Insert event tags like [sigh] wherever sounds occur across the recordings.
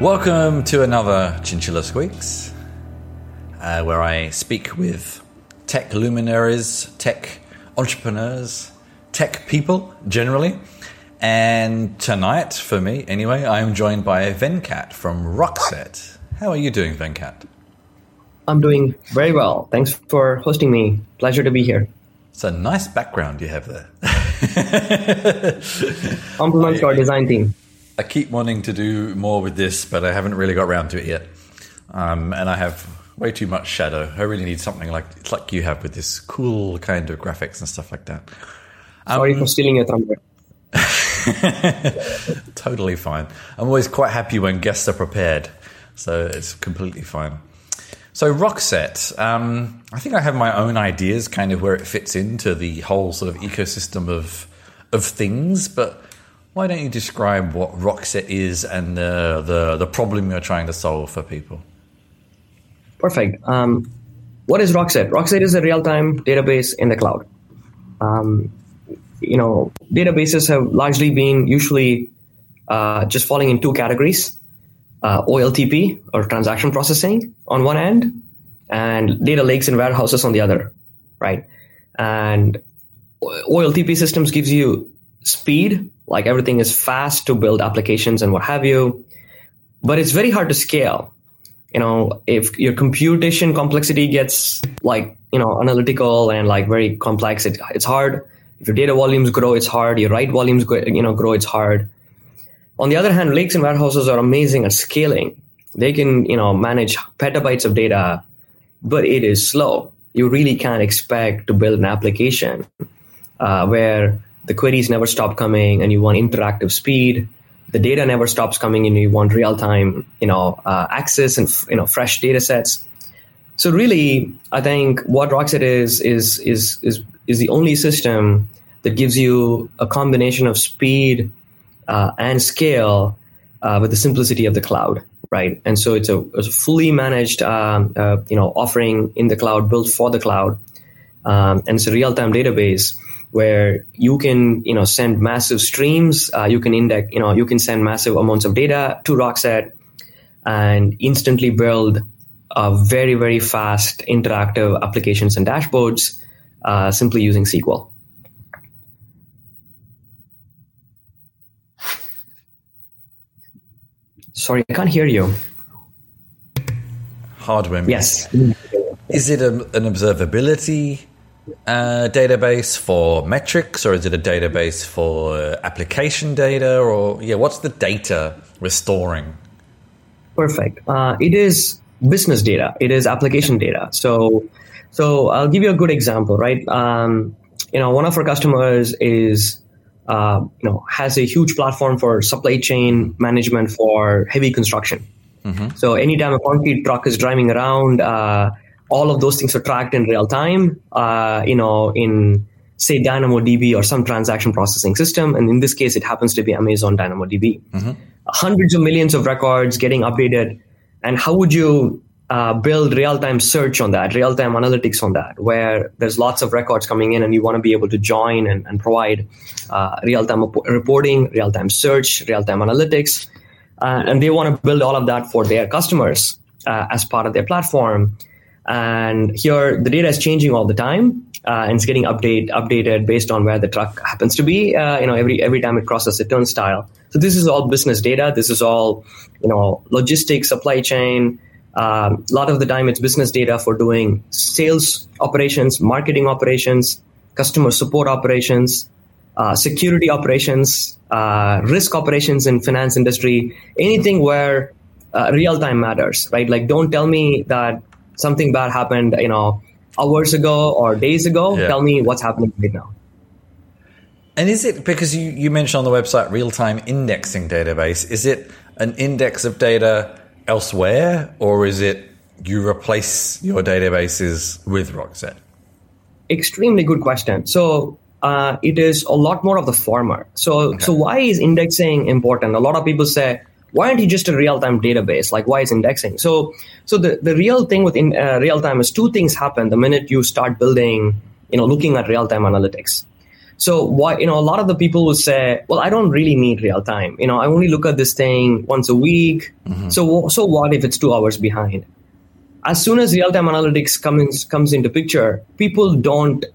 Welcome to another Chinchilla Squeaks, uh, where I speak with tech luminaries, tech entrepreneurs, tech people generally. And tonight, for me anyway, I am joined by Venkat from Rockset. How are you doing, Venkat? I'm doing very well. Thanks for hosting me. Pleasure to be here. It's a nice background you have there. [laughs] Compliments to our design team. I keep wanting to do more with this, but I haven't really got around to it yet. Um, and I have way too much shadow. I really need something like it's like you have with this cool kind of graphics and stuff like that. Sorry for stealing your thunder. [laughs] totally fine. I'm always quite happy when guests are prepared, so it's completely fine. So Rockset, um, I think I have my own ideas, kind of where it fits into the whole sort of ecosystem of of things. But why don't you describe what Rockset is and the the, the problem you're trying to solve for people? Perfect. Um, what is Rockset? Rockset is a real time database in the cloud. Um, you know, databases have largely been usually uh, just falling in two categories uh, OLTP or transaction processing on one end, and data lakes and warehouses on the other, right? And OLTP systems gives you speed, like everything is fast to build applications and what have you, but it's very hard to scale. You know, if your computation complexity gets like, you know, analytical and like very complex, it, it's hard. If your data volumes grow, it's hard. Your write volumes, you know, grow, it's hard. On the other hand, lakes and warehouses are amazing at scaling. They can, you know, manage petabytes of data, but it is slow. You really can't expect to build an application uh, where the queries never stop coming and you want interactive speed. The data never stops coming and you want real time, you know, uh, access and you know fresh data sets. So really, I think what Rockset is is is is is the only system that gives you a combination of speed uh, and scale uh, with the simplicity of the cloud, right? And so it's a, it's a fully managed, um, you know, offering in the cloud, built for the cloud, um, and it's a real-time database where you can, you know, send massive streams. Uh, you can index, you know, you can send massive amounts of data to Rockset and instantly build very, very fast interactive applications and dashboards uh, simply using SQL. Sorry, I can't hear you. Hardware. Yes. Is it a, an observability uh, database for metrics, or is it a database for application data, or yeah, what's the data we're? Perfect. Uh, it is business data. It is application data. So, so I'll give you a good example, right? Um, you know, one of our customers is uh, you know, has a huge platform for supply chain management for heavy construction. Mm-hmm. So anytime a concrete truck is driving around, uh, all of those things are tracked in real time. Uh, you know, in say DynamoDB or some transaction processing system, and in this case, it happens to be Amazon DynamoDB. Mm-hmm. Hundreds of millions of records getting updated, and how would you uh, build real-time search on that, real-time analytics on that, where there's lots of records coming in, and you want to be able to join and, and provide uh, real-time reporting, real-time search, real-time analytics, uh, and they want to build all of that for their customers uh, as part of their platform. And here, the data is changing all the time, uh, and it's getting update updated based on where the truck happens to be. Uh, you know, every every time it crosses a turnstile. So this is all business data. This is all you know, logistics, supply chain a um, lot of the time, it's business data for doing sales operations, marketing operations, customer support operations, uh, security operations, uh, risk operations in finance industry, anything where uh, real time matters, right? Like, don't tell me that something bad happened, you know, hours ago or days ago. Yeah. Tell me what's happening right now. And is it because you, you mentioned on the website real time indexing database? Is it an index of data elsewhere, or is it you replace your databases with Rockset? Extremely good question. So uh, it is a lot more of the former. So okay. so why is indexing important? A lot of people say, why aren't you just a real-time database? Like why is indexing? So so the, the real thing with in, uh, real-time is two things happen the minute you start building, you know, looking at real-time analytics. So why you know a lot of the people will say, well, I don't really need real time. You know, I only look at this thing once a week. Mm-hmm. So so what if it's two hours behind? As soon as real time analytics comes comes into picture, people don't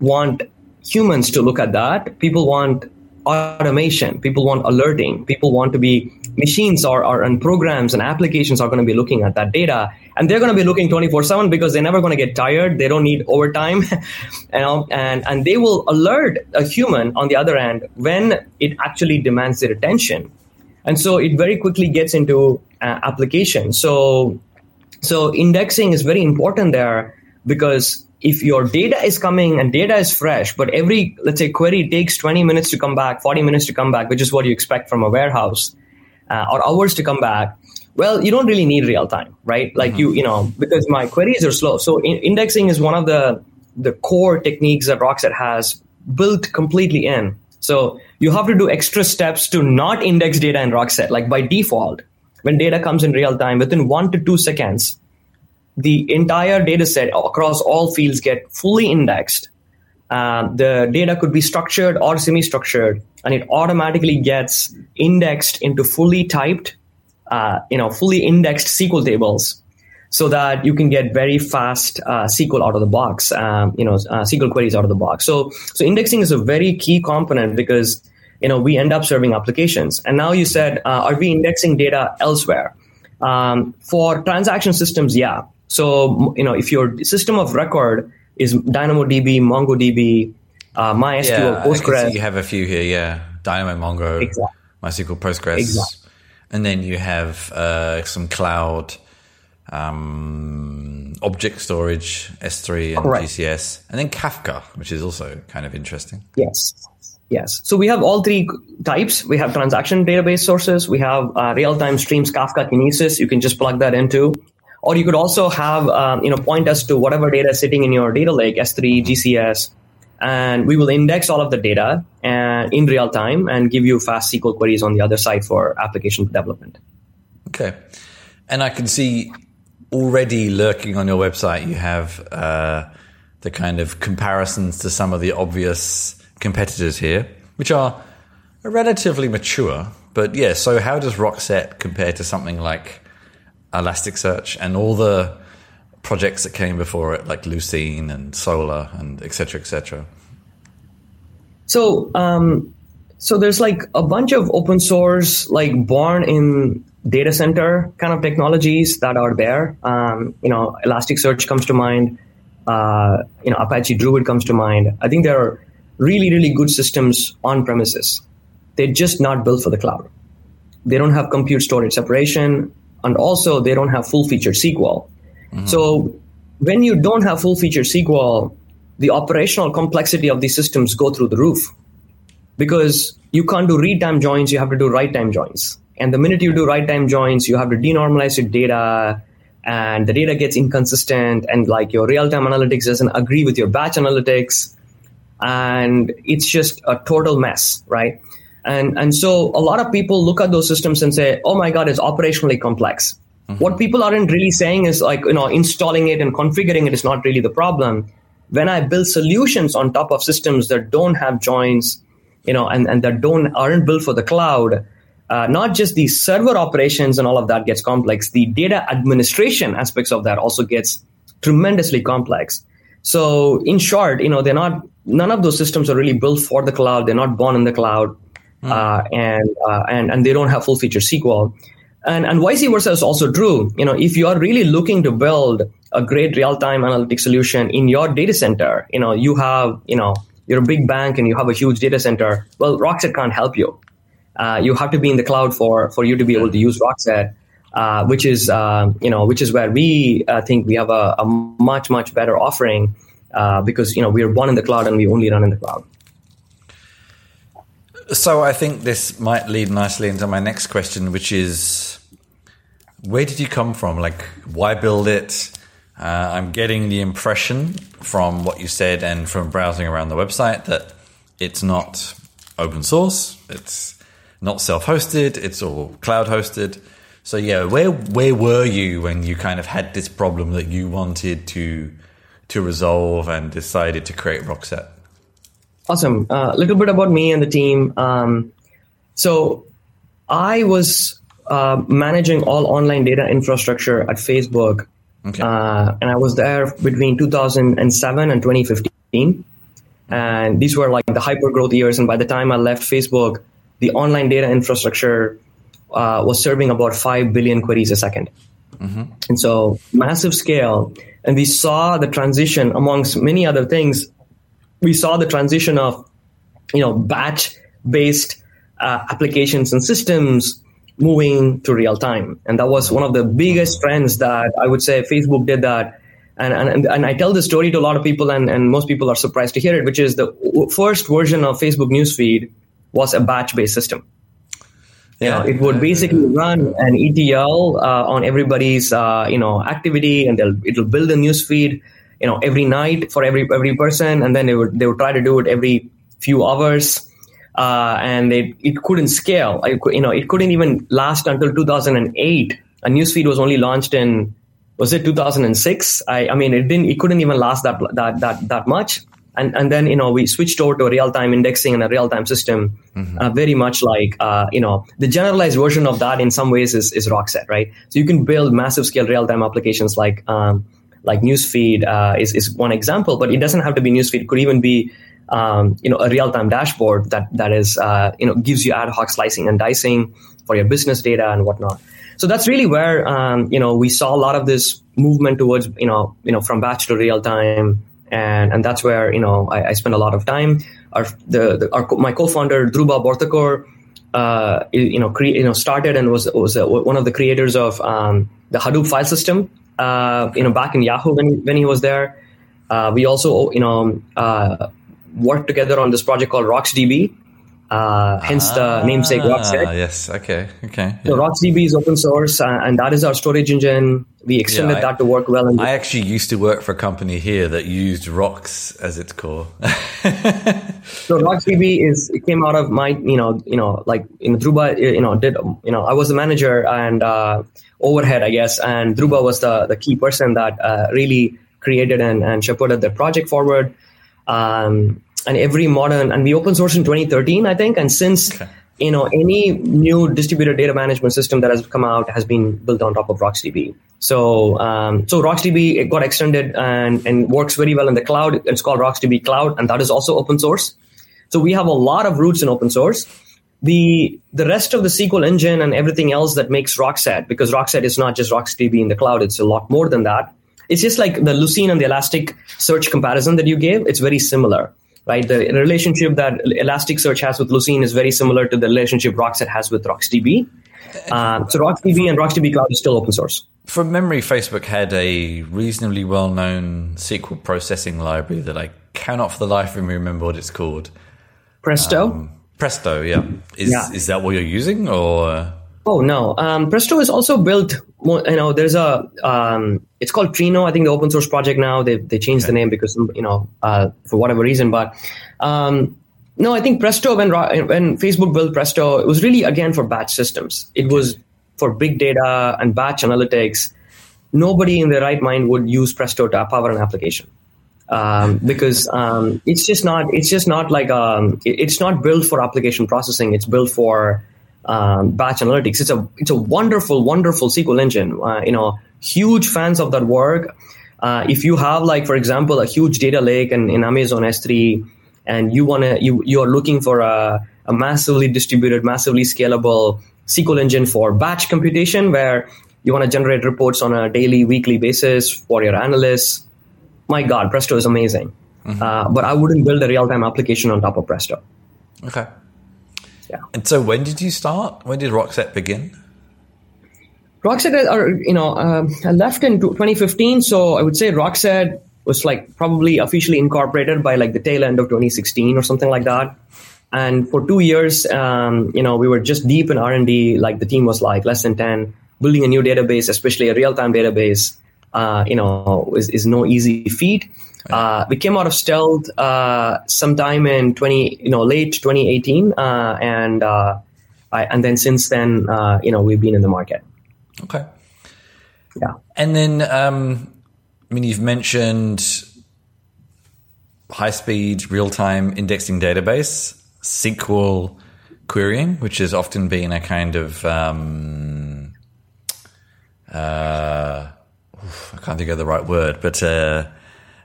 want humans to look at that. People want automation. People want alerting. People want to be machines or, or and programs and applications are going to be looking at that data and they're going to be looking 24 7 because they're never going to get tired they don't need overtime [laughs] know and and they will alert a human on the other end when it actually demands their attention. And so it very quickly gets into uh, application. So so indexing is very important there because if your data is coming and data is fresh but every let's say query takes 20 minutes to come back 40 minutes to come back which is what you expect from a warehouse uh, or hours to come back well you don't really need real time right? Like mm-hmm. you you know because my queries are slow. So in- indexing is one of the the core techniques that rockset has built completely in. So you have to do extra steps to not index data in rockset. Like by default when data comes in real time within 1 to 2 seconds the entire data set across all fields get fully indexed um, the data could be structured or semi-structured, and it automatically gets indexed into fully typed, uh, you know, fully indexed SQL tables, so that you can get very fast uh, SQL out of the box, um, you know, uh, SQL queries out of the box. So, so indexing is a very key component because you know we end up serving applications. And now you said, uh, are we indexing data elsewhere? Um, for transaction systems, yeah. So you know, if your system of record is DynamoDB, MongoDB, uh, MySQL, yeah, Postgres. you have a few here, yeah. Dynamo, Mongo, exactly. MySQL, Postgres. Exactly. And then you have uh, some cloud um, object storage, S3 and Correct. GCS, and then Kafka, which is also kind of interesting. Yes. Yes. So we have all three types. We have transaction database sources. We have uh, real-time streams, Kafka, Kinesis. You can just plug that into. Or you could also have, um, you know, point us to whatever data is sitting in your data lake, S3, GCS, and we will index all of the data and in real time and give you fast SQL queries on the other side for application development. Okay. And I can see already lurking on your website, you have uh, the kind of comparisons to some of the obvious competitors here, which are relatively mature. But yeah, so how does Rockset compare to something like Elasticsearch and all the projects that came before it, like Lucene and Solr and et cetera, So, um, so there's like a bunch of open source, like born in data center kind of technologies that are there. Um, you know, Elasticsearch comes to mind. Uh, you know, Apache Druid comes to mind. I think there are really, really good systems on premises. They're just not built for the cloud. They don't have compute storage separation and also they don't have full feature SQL. Mm-hmm. So when you don't have full feature SQL, the operational complexity of these systems go through the roof because you can't do read time joins, you have to do write time joins. And the minute you do write time joins, you have to denormalize your data and the data gets inconsistent and like your real time analytics doesn't agree with your batch analytics. And it's just a total mess, right? And, and so a lot of people look at those systems and say, oh my God, it's operationally complex. Mm-hmm. What people aren't really saying is like, you know, installing it and configuring it is not really the problem. When I build solutions on top of systems that don't have joins, you know, and, and that don't aren't built for the cloud, uh, not just the server operations and all of that gets complex, the data administration aspects of that also gets tremendously complex. So in short, you know, they're not none of those systems are really built for the cloud. They're not born in the cloud mm. uh, and, uh, and and they don't have full feature SQL. And and vice versa is also true. You know, if you are really looking to build a great real time analytic solution in your data center, you know, you have you know you're a big bank and you have a huge data center. Well, Rockset can't help you. Uh, you have to be in the cloud for for you to be able to use Rockset. Uh, which is uh, you know which is where we uh, think we have a, a, much much better offering because you know we are born in the cloud and we only run in the cloud. So I think this might lead nicely into my next question, which is where did you come from? Like, why build it? Uh, I'm getting the impression from what you said and from browsing around the website that it's not open source, it's not self hosted, it's all cloud hosted. So, yeah, where, where were you when you kind of had this problem that you wanted to, to resolve and decided to create Rockset? Awesome. A uh, little bit about me and the team. Um, so I was uh, managing all online data infrastructure at Facebook. Okay. Uh, and I was there between 2007 and 2015. And these were like the hyper growth years. And by the time I left Facebook, the online data infrastructure uh, was serving about 5 billion queries a 2nd mm-hmm. And so massive scale. And we saw the transition amongst many other things. We saw the transition of, you know, batch based uh, applications and systems moving to real time. And that was one of the biggest trends that I would say Facebook did that. And, and, and I tell this story to a lot of people, and, and most people are surprised to hear it, which is the first version of Facebook newsfeed was a batch based system. Yeah, you know, it would basically run an ETL uh, on everybody's uh, you know activity, and it'll build a newsfeed you know every night for every every person, and then they would they would try to do it every few hours uh, and it, it couldn't scale. I, you know, it couldn't even last until 2008. A newsfeed was only launched in was it 2006? I, I mean, it didn't. It couldn't even last that that that that much. And and then you know we switched over to real time indexing and a real time system, mm-hmm. uh, very much like uh, you know the generalized version of that in some ways is is Rockset, right? So you can build massive scale real time applications like. Um, like newsfeed uh, is, is one example, but it doesn't have to be newsfeed. It could even be um, you know a real-time dashboard that that is uh, you know gives you ad hoc slicing and dicing for your business data and whatnot. So that's really where um, you know we saw a lot of this movement towards you know you know from batch to real time, and and that's where you know I, I spent a lot of time. Our the, the our, my co-founder Dhruba Borthakur, uh, you know cre- you know started and was was uh, one of the creators of um, the Hadoop file system. Uh, you know back in Yahoo when when he was there. Uh, we also you know uh, worked together on this project called RocksDB. Uh, hence the namesake Rockset. Ah, yes. Okay. Okay. So yeah. RocksDB is open source, uh, and that is our storage engine. We extended yeah, I, that to work well. I actually used to work for a company here that used Rocks as its core. [laughs] so RocksDB is it came out of my you know you know like in Dhruba you know did you know I was the manager and uh, overhead I guess, and Dhruba was the the key person that uh, really created and, and shepherded the project forward. Um, and every modern, and we open source in 2013, I think. And since, okay. you know, any new distributed data management system that has come out has been built on top of RocksDB. So, um, so RocksDB it got extended and, and works very well in the cloud. It's called RocksDB Cloud, and that is also open source. So we have a lot of roots in open source. The the rest of the SQL engine and everything else that makes Rockset, because Rockset is not just RocksDB in the cloud, it's a lot more than that it's just like the Lucene and the Elastic search comparison that you gave. It's very similar, right? The relationship that Elasticsearch has with Lucene is very similar to the relationship Rockset has with RocksDB. Uh, so RocksDB and RocksDB Cloud is still open source. From memory, Facebook had a reasonably well-known SQL processing library that I cannot for the life of me remember what it's called. Presto. Um, Presto, yeah. Is yeah. is that what you're using, or? Oh no, um, Presto is also built. You know, there's a. Um, it's called Trino. I think the open source project now they they changed okay. the name because you know uh, for whatever reason. But um, no, I think Presto when when Facebook built Presto, it was really again for batch systems. It was for big data and batch analytics. Nobody in their right mind would use Presto to power an application. Um, because um, it's just not it's just not like um, it's not built for application processing. It's built for um, batch analytics. It's a it's a wonderful, wonderful SQL engine. Uh, you know, huge fans of that work. Uh, if you have like, for example, a huge data lake and in Amazon S3, and you want to you you are looking for a, a massively distributed, massively scalable SQL engine for batch computation, where you want to generate reports on a daily, weekly basis for your analysts. My God, Presto is amazing. Mm-hmm. Uh, but I wouldn't build a real time application on top of Presto. Okay. Yeah. And so, when did you start? When did Rockset begin? Rockset, uh, or you know, uh, I left in 2015, so I would say Rockset was like probably officially incorporated by like the tail end of 2016 or something like that. And for two years, um, you know, we were just deep in R and D. Like the team was like less than 10. Building a new database, especially a real-time database, uh, you know, is, is no easy feat. Uh, we came out of stealth uh, sometime in 20, you know, late 2018, uh, and uh, I, and then since then, uh, you know, we've been in the market. Okay. Yeah. And then, um, I mean, you've mentioned high speed, real time indexing database, SQL querying, which has often been a kind of, um, uh, I can't think of the right word, but, uh,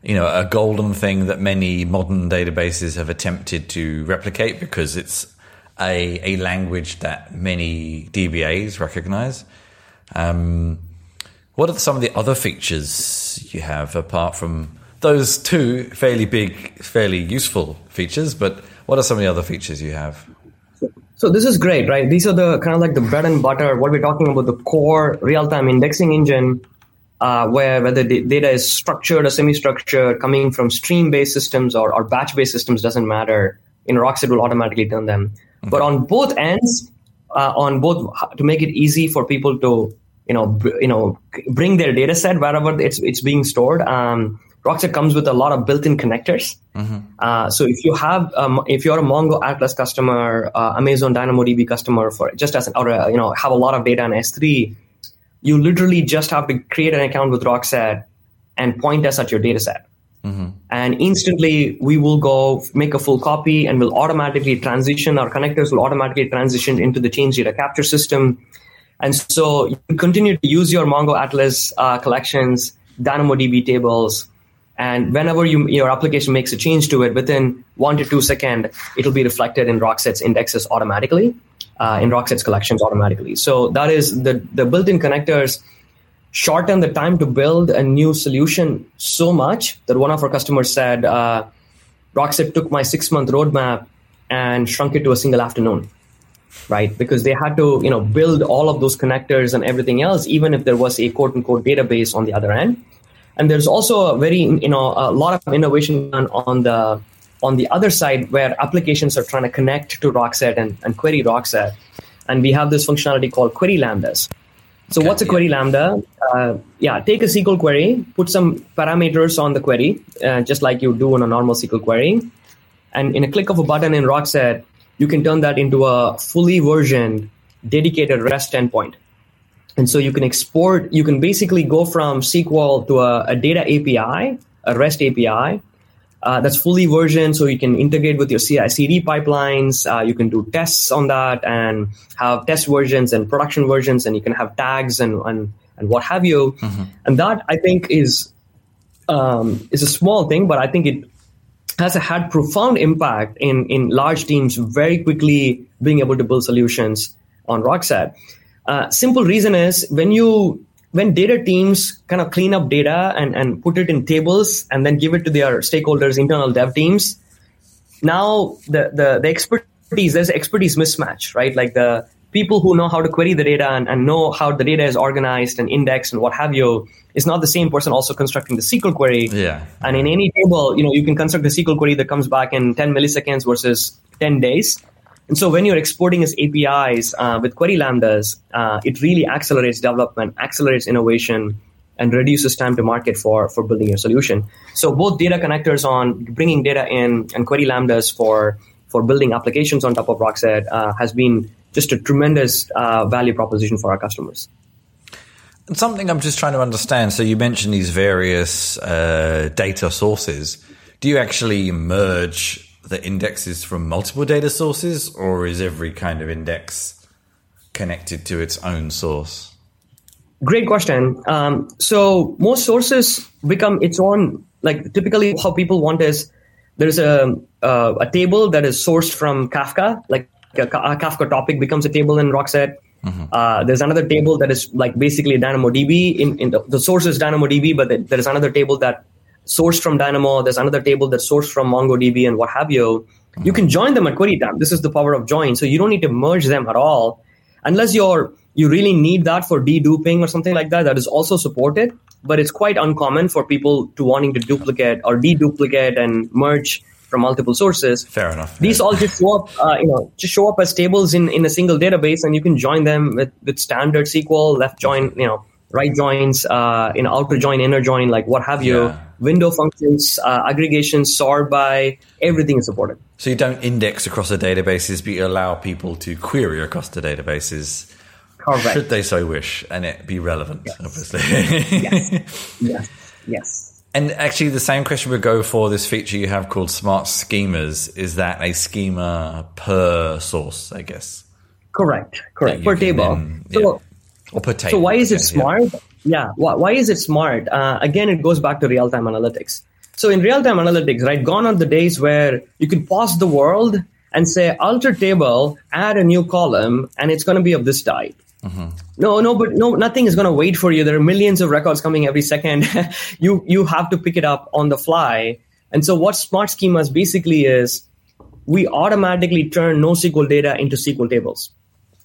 you know, a golden thing that many modern databases have attempted to replicate because it's a, a language that many DBAs recognize. Um, what are some of the other features you have apart from those two fairly big, fairly useful features? But what are some of the other features you have? So this is great, right? These are the kind of like the bread and butter. What we're talking about, the core real-time indexing engine uh, where whether the data is structured or semi-structured, coming from stream-based systems or, or batch-based systems doesn't matter. In Rockset will automatically turn them. Okay. But on both ends, uh, on both to make it easy for people to you know b- you know bring their data set wherever it's it's being stored. Um, Rockset comes with a lot of built-in connectors. Mm-hmm. Uh, so if you have um, if you're a Mongo Atlas customer, uh, Amazon DynamoDB customer for just as an or uh, you know have a lot of data in S3, you literally just have to create an account with Rockset and point us at your data set. Mm-hmm. And instantly, we will go make a full copy and will automatically transition. Our connectors will automatically transition into the change data capture system. And so you continue to use your Mongo Atlas uh, collections, DynamoDB tables, and whenever you, your application makes a change to it, within one to two second, it'll be reflected in Rockset's indexes automatically uh, in Rockset's collections automatically. So that is the, the built-in connectors shorten the time to build a new solution so much that one of our customers said, uh, Rockset took my six-month roadmap and shrunk it to a single afternoon, right? Because they had to, you know, build all of those connectors and everything else, even if there was a quote-unquote database on the other end. And there's also a very, you know, a lot of innovation on the on the other side where applications are trying to connect to Rockset and, and query Rockset. And we have this functionality called query lambdas. So okay, what's a yeah. query lambda? Uh, yeah, take a SQL query, put some parameters on the query, uh, just like you do on a normal SQL query. And in a click of a button in Rockset, you can turn that into a fully versioned, dedicated REST endpoint. And so you can export, you can basically go from SQL to a, a data API, a REST API, uh, that's fully versioned, so you can integrate with your CI/CD pipelines. Uh, you can do tests on that and have test versions and production versions, and you can have tags and and, and what have you. Mm-hmm. And that I think is um, is a small thing, but I think it has had profound impact in in large teams very quickly being able to build solutions on Rockset. Uh, simple reason is when you when data teams kind of clean up data and, and put it in tables and then give it to their stakeholders, internal dev teams, now the, the, the expertise, there's expertise mismatch, right? Like the people who know how to query the data and, and know how the data is organized and indexed and what have you is not the same person also constructing the SQL query. Yeah. And in any table, you know, you can construct a SQL query that comes back in 10 milliseconds versus 10 days. And so when you're exporting as APIs uh, with query lambdas, uh, it really accelerates development, accelerates innovation, and reduces time to market for, for building your solution. So both data connectors on bringing data in and query lambdas for, for building applications on top of Rockset uh, has been just a tremendous uh, value proposition for our customers. And something I'm just trying to understand. So you mentioned these various uh, data sources. Do you actually merge the indexes from multiple data sources, or is every kind of index connected to its own source? Great question. Um, so most sources become its own. Like typically, how people want is there's a uh, a table that is sourced from Kafka. Like a, a Kafka topic becomes a table in Rockset. Mm-hmm. Uh, there's another table that is like basically DynamoDB. In, in the, the source is DynamoDB, but there is another table that sourced from Dynamo. There's another table that's sourced from MongoDB and what have you. You can join them at query time. This is the power of join. So you don't need to merge them at all, unless you're you really need that for deduping or something like that. That is also supported, but it's quite uncommon for people to wanting to duplicate or deduplicate and merge from multiple sources. Fair enough. These all just show up, uh, you know, just show up as tables in, in a single database, and you can join them with, with standard SQL, left join, you know, right joins, uh, you know, outer join, inner join, like what have you. Yeah window functions, uh, aggregation, sort by, everything is supported. So you don't index across the databases, but you allow people to query across the databases. Correct. Should they so wish, and it be relevant, yes. obviously. yes. [laughs] Yes. Yes. And actually, the same question would go for this feature you have called Smart Schemas. Is that a schema per source, I guess? Correct, correct. Per table. Then, so, yeah. Or per table. So why is it smart? Yeah. yeah. Why, why is it smart? Uh, again, it goes back to real-time analytics. So in real-time analytics, right, gone are the days where you can pause the world and say, alter table, add a new column, and it's going to be of this type. Mm-hmm. No, no, but no, nothing is going to wait for you. There are millions of records coming every second. [laughs] you you have to pick it up on the fly. And so, what smart schemas basically is, we automatically turn NoSQL data into SQL tables,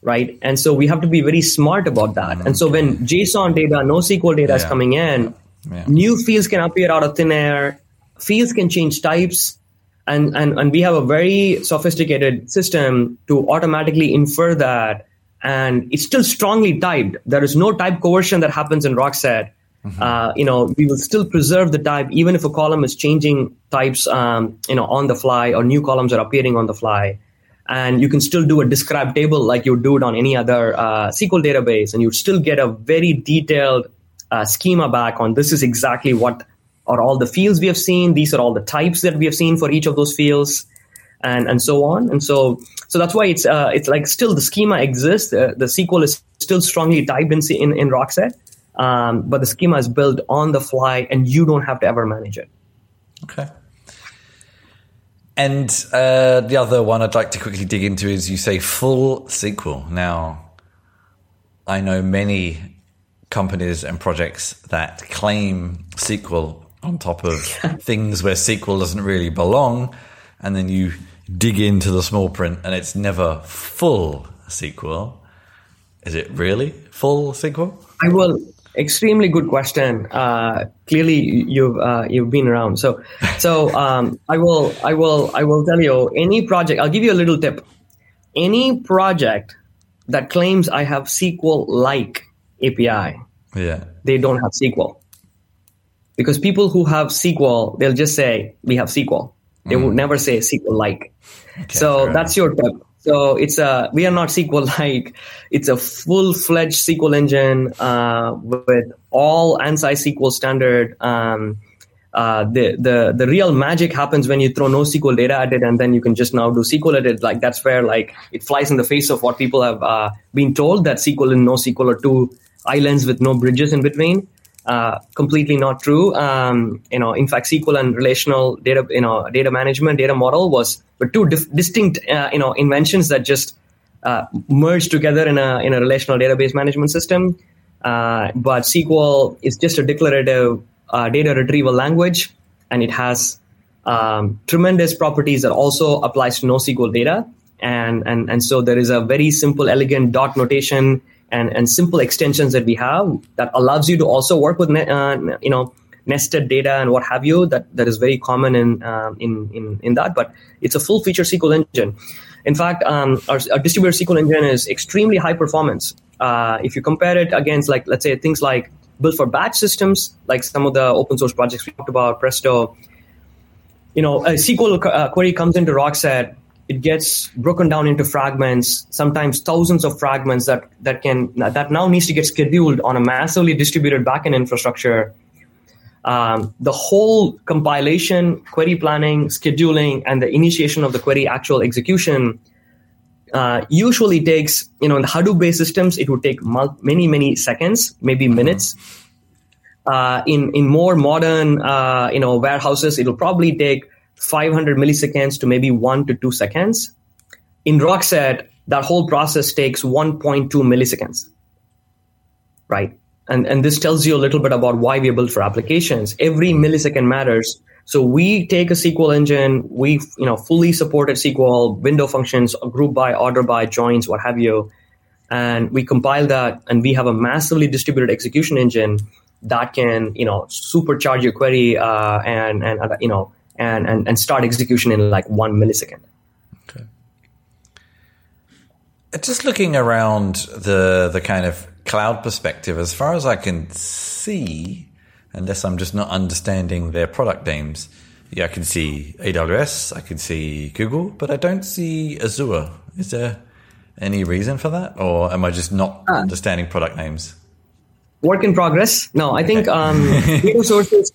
right? And so we have to be very smart about that. Mm-hmm. And so when JSON data, NoSQL data yeah. is coming in, yeah. new fields can appear out of thin air. Fields can change types. And, and, and we have a very sophisticated system to automatically infer that and it's still strongly typed. There is no type coercion that happens in Rockset. Mm-hmm. Uh, you know, we will still preserve the type even if a column is changing types, um, you know, on the fly or new columns are appearing on the fly. And you can still do a describe table like you would do it on any other uh, SQL database, and you still get a very detailed uh, schema back on this is exactly what are all the fields we have seen. These are all the types that we have seen for each of those fields and and so on. And so so that's why it's uh, it's like still the schema exists. Uh, the SQL is still strongly typed in in, in Rockset, um, but the schema is built on the fly, and you don't have to ever manage it. Okay. And uh, the other one I'd like to quickly dig into is you say full sequel. Now, I know many companies and projects that claim sequel on top of [laughs] things where sequel doesn't really belong, and then you dig into the small print and it's never full sequel. Is it really full sequel? I will. Extremely good question. Uh, clearly, you've uh, you've been around. So, so um, I will I will I will tell you any project. I'll give you a little tip. Any project that claims I have SQL like API, yeah, they don't have SQL. Because people who have SQL, they'll just say we have SQL. They mm. would never say SQL like. Okay, so that's your tip. So it's a we are not SQL [laughs] like. It's a full fledged SQL engine uh, with all ANSI SQL standard. Um, uh, the the the real magic happens when you throw NoSQL data at it, and then you can just now do SQL at it. Like that's where like it flies in the face of what people have uh, been told that SQL and NoSQL are two islands with no bridges in between uh, completely not true. Um, you know, in fact, SQL and relational data, you know, data management, data model was were two dif- distinct, uh, you know, inventions that just uh, merged together in a in a relational database management system. Uh, but SQL is just a declarative uh, data retrieval language, and it has um, tremendous properties that also applies to NoSQL data. And, and, and so there is a very simple, elegant dot notation and, and simple extensions that we have that allows you to also work with uh, you know nested data and what have you that, that is very common in, um, in, in, in that but it's a full feature sql engine. In fact um, our, our, distributed sql engine is extremely high performance. Uh, if you compare it against like let's say things like built for batch systems like some of the open source projects we talked about presto you know a sql uh, query comes into rockset it gets broken down into fragments, sometimes thousands of fragments that that can that now needs to get scheduled on a massively distributed backend infrastructure. Um, the whole compilation, query planning, scheduling, and the initiation of the query actual execution uh, usually takes, you know, in the Hadoop-based systems, it would take many, many seconds, maybe minutes. Uh, in in more modern, uh, you know, warehouses, it'll probably take 500 milliseconds to maybe one to two seconds. In Rockset, that whole process takes 1.2 milliseconds, right? And, and this tells you a little bit about why we are built for applications. Every millisecond matters. So we take a SQL engine, we you know fully supported SQL, window functions, group by, order by, joins, what have you, and we compile that, and we have a massively distributed execution engine that can you know supercharge your query uh, and and uh, you know and, and, and start execution in like one millisecond. Okay. Just looking around the the kind of cloud perspective, as far as I can see, unless I'm just not understanding their product names, yeah, I can see AWS, I can see Google, but I don't see Azure. Is there any reason for that, or am I just not uh, understanding product names? Work in progress. No, I okay. think um, [laughs] data sources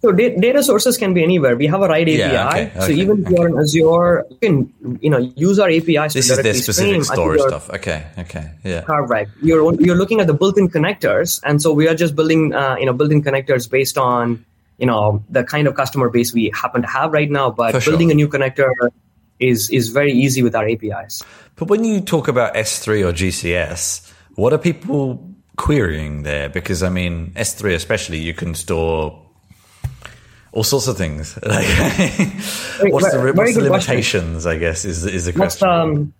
So da- data sources can be anywhere. We have a right API. Yeah, okay, so okay, even if you're in Azure, you can you know use our APIs. This is their specific stream storage stuff. Okay, okay, yeah. Correct. You're you're looking at the built-in connectors, and so we are just building uh, you know built-in connectors based on you know the kind of customer base we happen to have right now. But For sure. building a new connector is is very easy with our APIs. But when you talk about S3 or GCS, what are people querying there? Because I mean, S3 especially, you can store all sorts of things. [laughs] Like, what's the, what's the good question. limitations? I guess is is the question. um,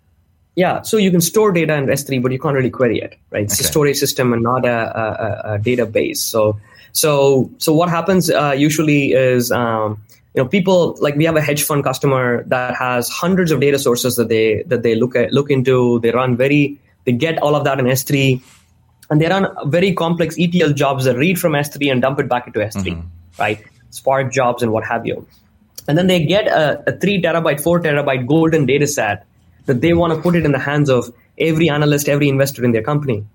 yeah, so you can store data in S3, but you can't really query it, right? It's a storage system and not a, a, a- database. So, so, so what happens uh, usually is, um, you know, people like we have a hedge fund customer that has hundreds of data sources that they that they look at look into. They run very, they get all of that in S3, and they run very complex ETL jobs that read from S3 and dump it back into S3, right? Spark jobs and what have you. And then they get a, a three terabyte, four terabyte golden data set that they want to put it in the hands of every analyst, every investor in their company.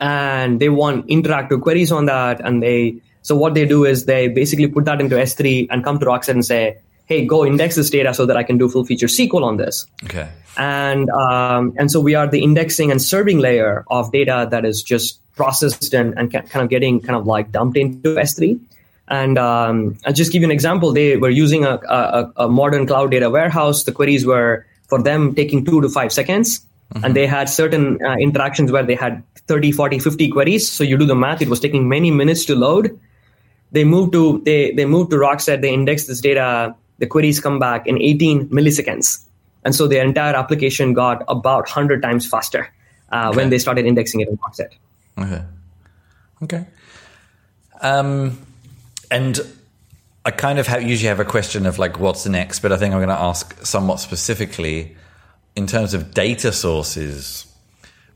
And they want interactive queries on that. And they, so what they do is they basically put that into S3 and come to Rockset and say, hey, go index this data so that I can do full feature SQL on this okay, and um, and so we are the indexing and serving layer of data that is just processed and, and kind of getting kind of like dumped into S3. And um, I'll just give you an example. They were using a, a, a modern cloud data warehouse. The queries were for them taking two to five seconds. And they had certain uh, interactions where they had 30, 40, 50 queries. So you do the math, it was taking many minutes to load they moved to they they move to Rockset. They index this data. The queries come back in 18 milliseconds, and so their entire application got about 100 times faster uh, when they started indexing it in Rockset. okay, okay. Um, and I kind of have, usually have a question of like, what's next? But I think I'm going to ask somewhat specifically in terms of data sources.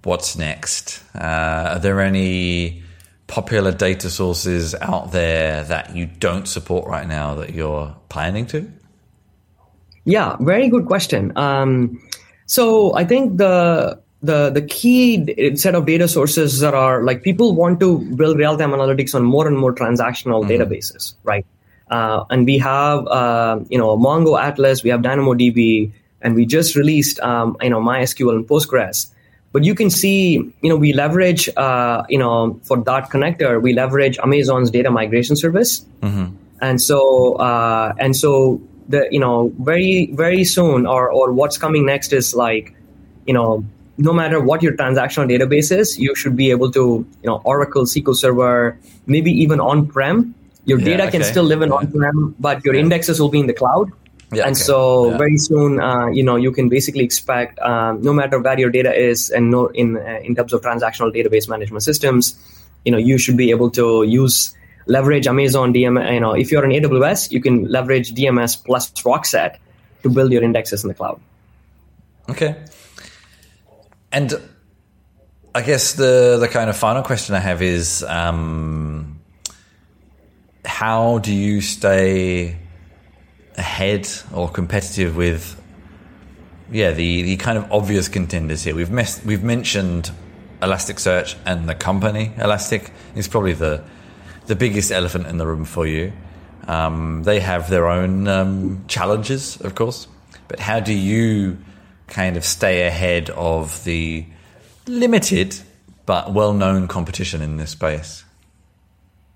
What's next? Uh, are there any popular data sources out there that you don't support right now that you're planning to? Yeah, very good question. Um, so I think the the the key set of data sources that are like people want to build real time analytics on more and more transactional databases, right? Uh, and we have uh, you know Mongo Atlas, we have DynamoDB, and we just released um, you know MySQL and Postgres. But you can see, you know, we leverage, uh, you know, for Dart connector, we leverage Amazon's data migration service and so uh, and so the you know very very soon or or what's coming next is like you know no matter what your transactional database is you should be able to you know oracle sql server maybe even on prem your Yeah, data can still live in Yeah. on prem but your Yeah. indexes will be in the cloud and okay. so very soon uh, you know you can basically expect um, no matter where your data is and no in uh, in terms of transactional database management systems you know you should be able to use leverage amazon DMS. you know if you're in aws you can leverage dms plus rockset to build your indexes in the cloud Okay. And I guess the the kind of final question I have is um, how do you stay ahead or competitive with yeah the, the kind of obvious contenders here? We've missed, we've mentioned Elasticsearch and the company. Elastic is probably the the biggest elephant in the room for you. Um, they have their own um, challenges of course. But how do you kind of stay ahead of the limited but well-known competition in this space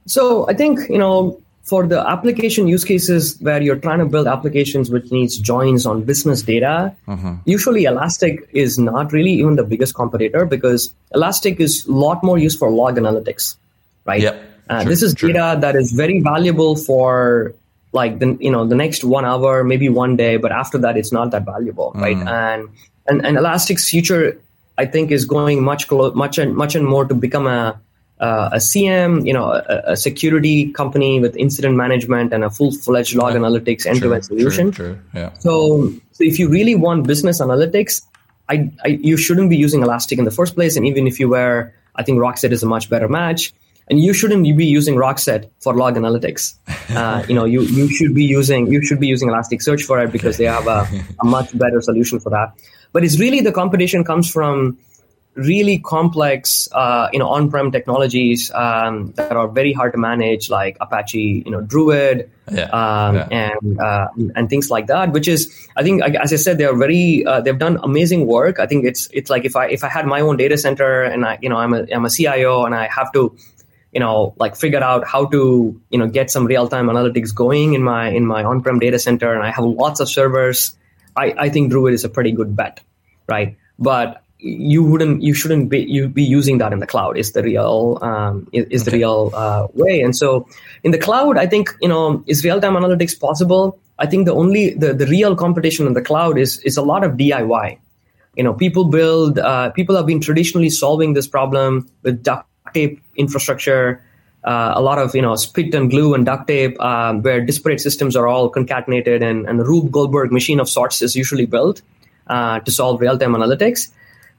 So I think you know for the application use cases where you're trying to build applications which needs joins on business data, usually Elastic is not really even the biggest competitor because Elastic is a lot more used for log analytics, right? Yep, Uh, true, this is true. data that is very valuable for like the you know the next one hour, maybe one day, but after that it's not that valuable, right? And and and Elastic's future, I think, is going much clo- much and much and more to become a uh, a SIEM, you know, a, a security company with incident management and a full-fledged log analytics end-to-end solution. True, true, yeah. So, so if you really want business analytics, I, I, you shouldn't be using Elastic in the first place. And even if you were, I think Rockset is a much better match. And you shouldn't be using Rockset for log analytics. [laughs] Uh, you know, you, you should be using you should be using Elasticsearch for it because they have a, a much better solution for that. But it's really the competition comes from really complex, uh, you know, on-prem technologies um, that are very hard to manage, like Apache, you know, Druid, Yeah, um, yeah. and uh, and things like that. Which is, I think, as I said, they are very, uh, they've done amazing work. I think it's it's like if I if I had my own data center and I, you know, I'm a I'm a CIO and I have to, you know, like figure out how to, you know, get some real time analytics going in my in my on-prem data center, and I have lots of servers. I, I think Druid is a pretty good bet, right? But you wouldn't you shouldn't be you be using that in the cloud is the real um, is, is the real uh, way and so in the cloud i think you know is real-time analytics possible i think the only the, the real competition in the cloud is is a lot of diy you know people build uh, people have been traditionally solving this problem with duct tape infrastructure uh, a lot of you know spit and glue and duct tape um, where disparate systems are all concatenated and, and the rube goldberg machine of sorts is usually built uh, to solve real-time analytics.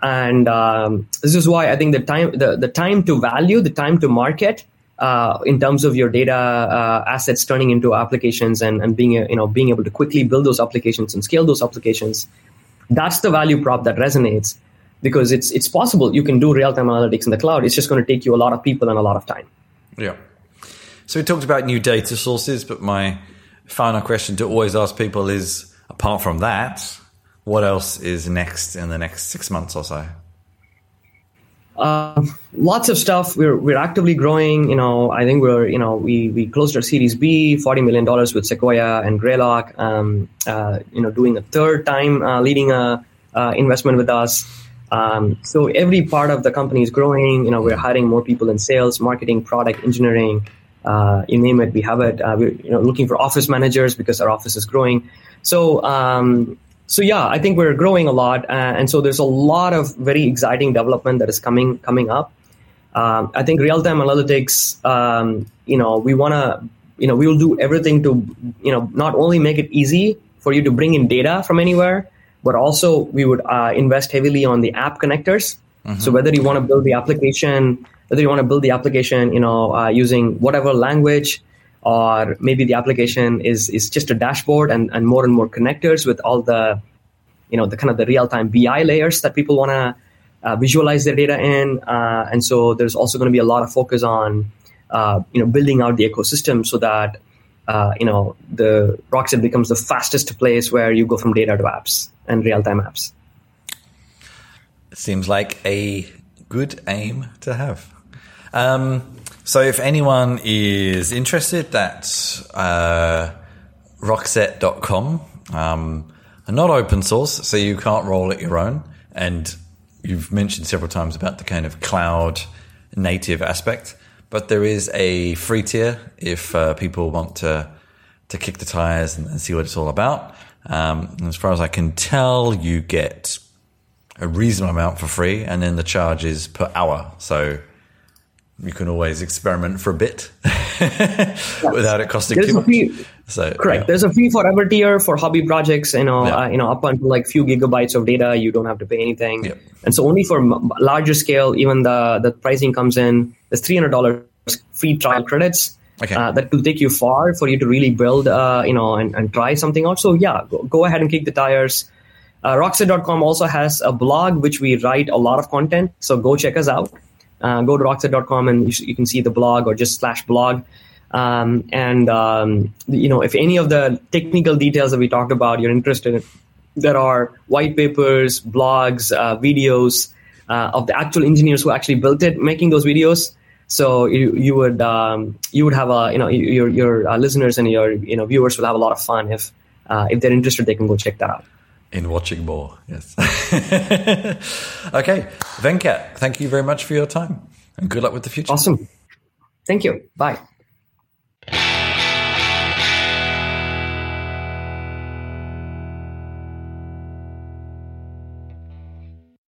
And um, this is why I think the time the, the time to value, the time to market, uh, in terms of your data uh, assets turning into applications and, and being you know being able to quickly build those applications and scale those applications, that's the value prop that resonates because it's it's possible you can do real time analytics in the cloud. It's just going to take you a lot of people and a lot of time. Yeah. So we talked about new data sources, but my final question to always ask people is: apart from that, what else is next in the next six months or so? Uh, lots of stuff. We're we're actively growing. You know, I think we're you know we we closed our Series B, forty million dollars with Sequoia and Greylock. Um, uh, you know, doing a third time uh, leading a uh, investment with us. Um, so every part of the company is growing. You know, we're hiring more people in sales, marketing, product, engineering. Uh, you name it, we have it. Uh, we're you know looking for office managers because our office is growing. So um, so yeah, I think we're growing a lot, uh, and so there's a lot of very exciting development that is coming coming up. Um, I think real time analytics. Um, you know, we want to. You know, we will do everything to. You know, not only make it easy for you to bring in data from anywhere, but also we would uh, invest heavily on the app connectors. So whether you want to build the application, whether you want to build the application, you know, uh, using whatever language, or maybe the application is is just a dashboard and, and more and more connectors with all the you know the kind of the real-time bi layers that people want to uh, visualize their data in uh, and so there's also going to be a lot of focus on uh, you know building out the ecosystem so that uh, you know the rockset becomes the fastest place where you go from data to apps and real-time apps seems like a good aim to have. Um, so, if anyone is interested, that's uh, rockset.com. Um, not open source, so you can't roll it your own. And you've mentioned several times about the kind of cloud native aspect, but there is a free tier if uh, people want to to kick the tires and, and see what it's all about. Um, as far as I can tell, you get a reasonable amount for free, and then the charge is per hour. So you can always experiment for a bit [laughs] without it costing There's too a much. fee- So Correct. yeah. There's a fee forever tier for hobby projects. You know, Yeah. uh, you know, up until like few gigabytes of data, you don't have to pay anything. Yep. And so only for m- larger scale, even the the pricing comes in. There's three hundred dollars free trial credits. Okay. Uh, that will take you far for you to really build, uh, you know, and, and try something out. So yeah, go, go ahead and kick the tires. Uh, Rockset.com also has a blog which we write a lot of content. So go check us out. Uh, go to Rockset.com and you, sh- you can see the blog or just slash blog. Um, and um, you know, if any of the technical details that we talked about you're interested in, there are white papers, blogs, uh, videos uh, of the actual engineers who actually built it, making those videos. So you you would um, you would have a you know your your uh, listeners and your you know viewers will have a lot of fun if uh, if they're interested they can go check that out. In watching more. Yes. [laughs] okay, Venkat, thank you very much for your time, and good luck with the future. Awesome, thank you. Bye.